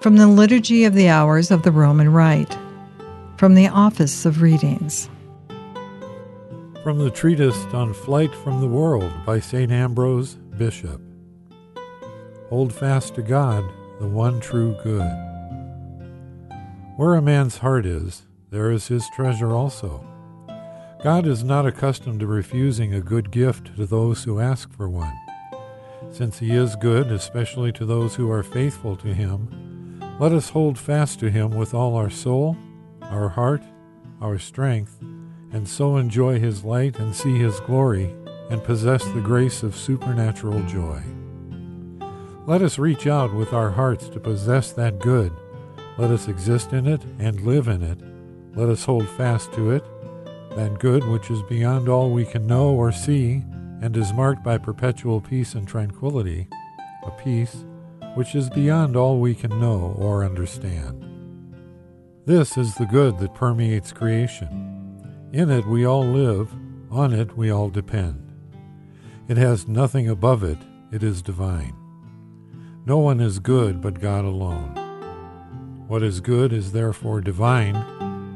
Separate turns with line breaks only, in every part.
From the Liturgy of the Hours of the Roman Rite. From the Office of Readings.
From the treatise on Flight from the World by St. Ambrose, Bishop. Hold fast to God, the one true good. Where a man's heart is, there is his treasure also. God is not accustomed to refusing a good gift to those who ask for one. Since he is good, especially to those who are faithful to him, let us hold fast to him with all our soul, our heart, our strength, and so enjoy his light and see his glory and possess the grace of supernatural joy. Let us reach out with our hearts to possess that good. Let us exist in it and live in it. Let us hold fast to it that good which is beyond all we can know or see, and is marked by perpetual peace and tranquility, a peace which is beyond all we can know or understand. This is the good that permeates creation. In it we all live, on it we all depend. It has nothing above it, it is divine. No one is good but God alone. What is good is therefore divine.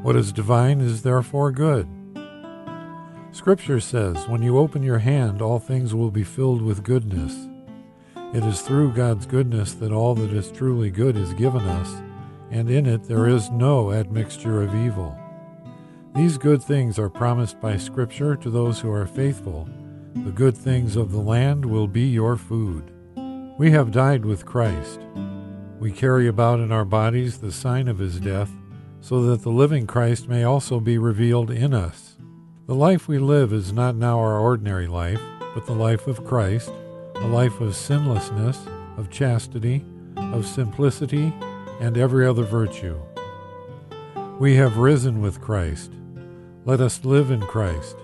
What is divine is therefore good. Scripture says, When you open your hand, all things will be filled with goodness. It is through God's goodness that all that is truly good is given us, and in it there is no admixture of evil. These good things are promised by Scripture to those who are faithful. The good things of the land will be your food. We have died with Christ. We carry about in our bodies the sign of his death, so that the living Christ may also be revealed in us. The life we live is not now our ordinary life, but the life of Christ, a life of sinlessness, of chastity, of simplicity, and every other virtue. We have risen with Christ. Let us live in Christ.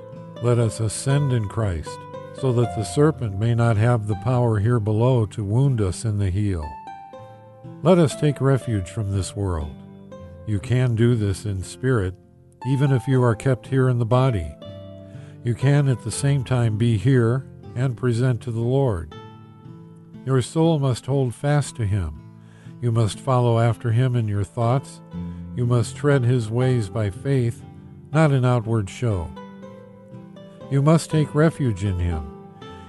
Let us ascend in Christ, so that the serpent may not have the power here below to wound us in the heel. Let us take refuge from this world. You can do this in spirit even if you are kept here in the body. You can at the same time be here and present to the Lord. Your soul must hold fast to Him. You must follow after Him in your thoughts. You must tread His ways by faith, not in outward show. You must take refuge in Him.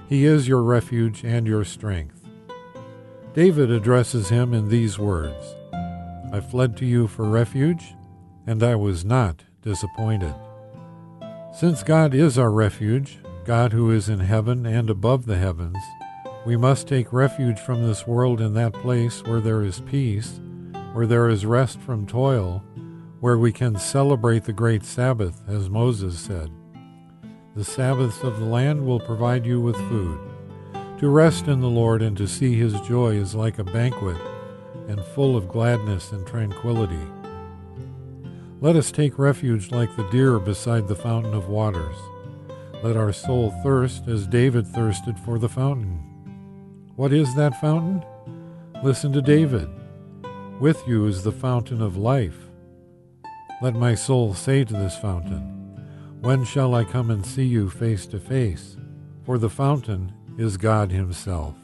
He is your refuge and your strength. David addresses Him in these words I fled to you for refuge, and I was not disappointed. Since God is our refuge, God who is in heaven and above the heavens, we must take refuge from this world in that place where there is peace, where there is rest from toil, where we can celebrate the great Sabbath, as Moses said. The Sabbaths of the land will provide you with food. To rest in the Lord and to see his joy is like a banquet and full of gladness and tranquility. Let us take refuge like the deer beside the fountain of waters. Let our soul thirst as David thirsted for the fountain. What is that fountain? Listen to David. With you is the fountain of life. Let my soul say to this fountain, When shall I come and see you face to face? For the fountain is God Himself.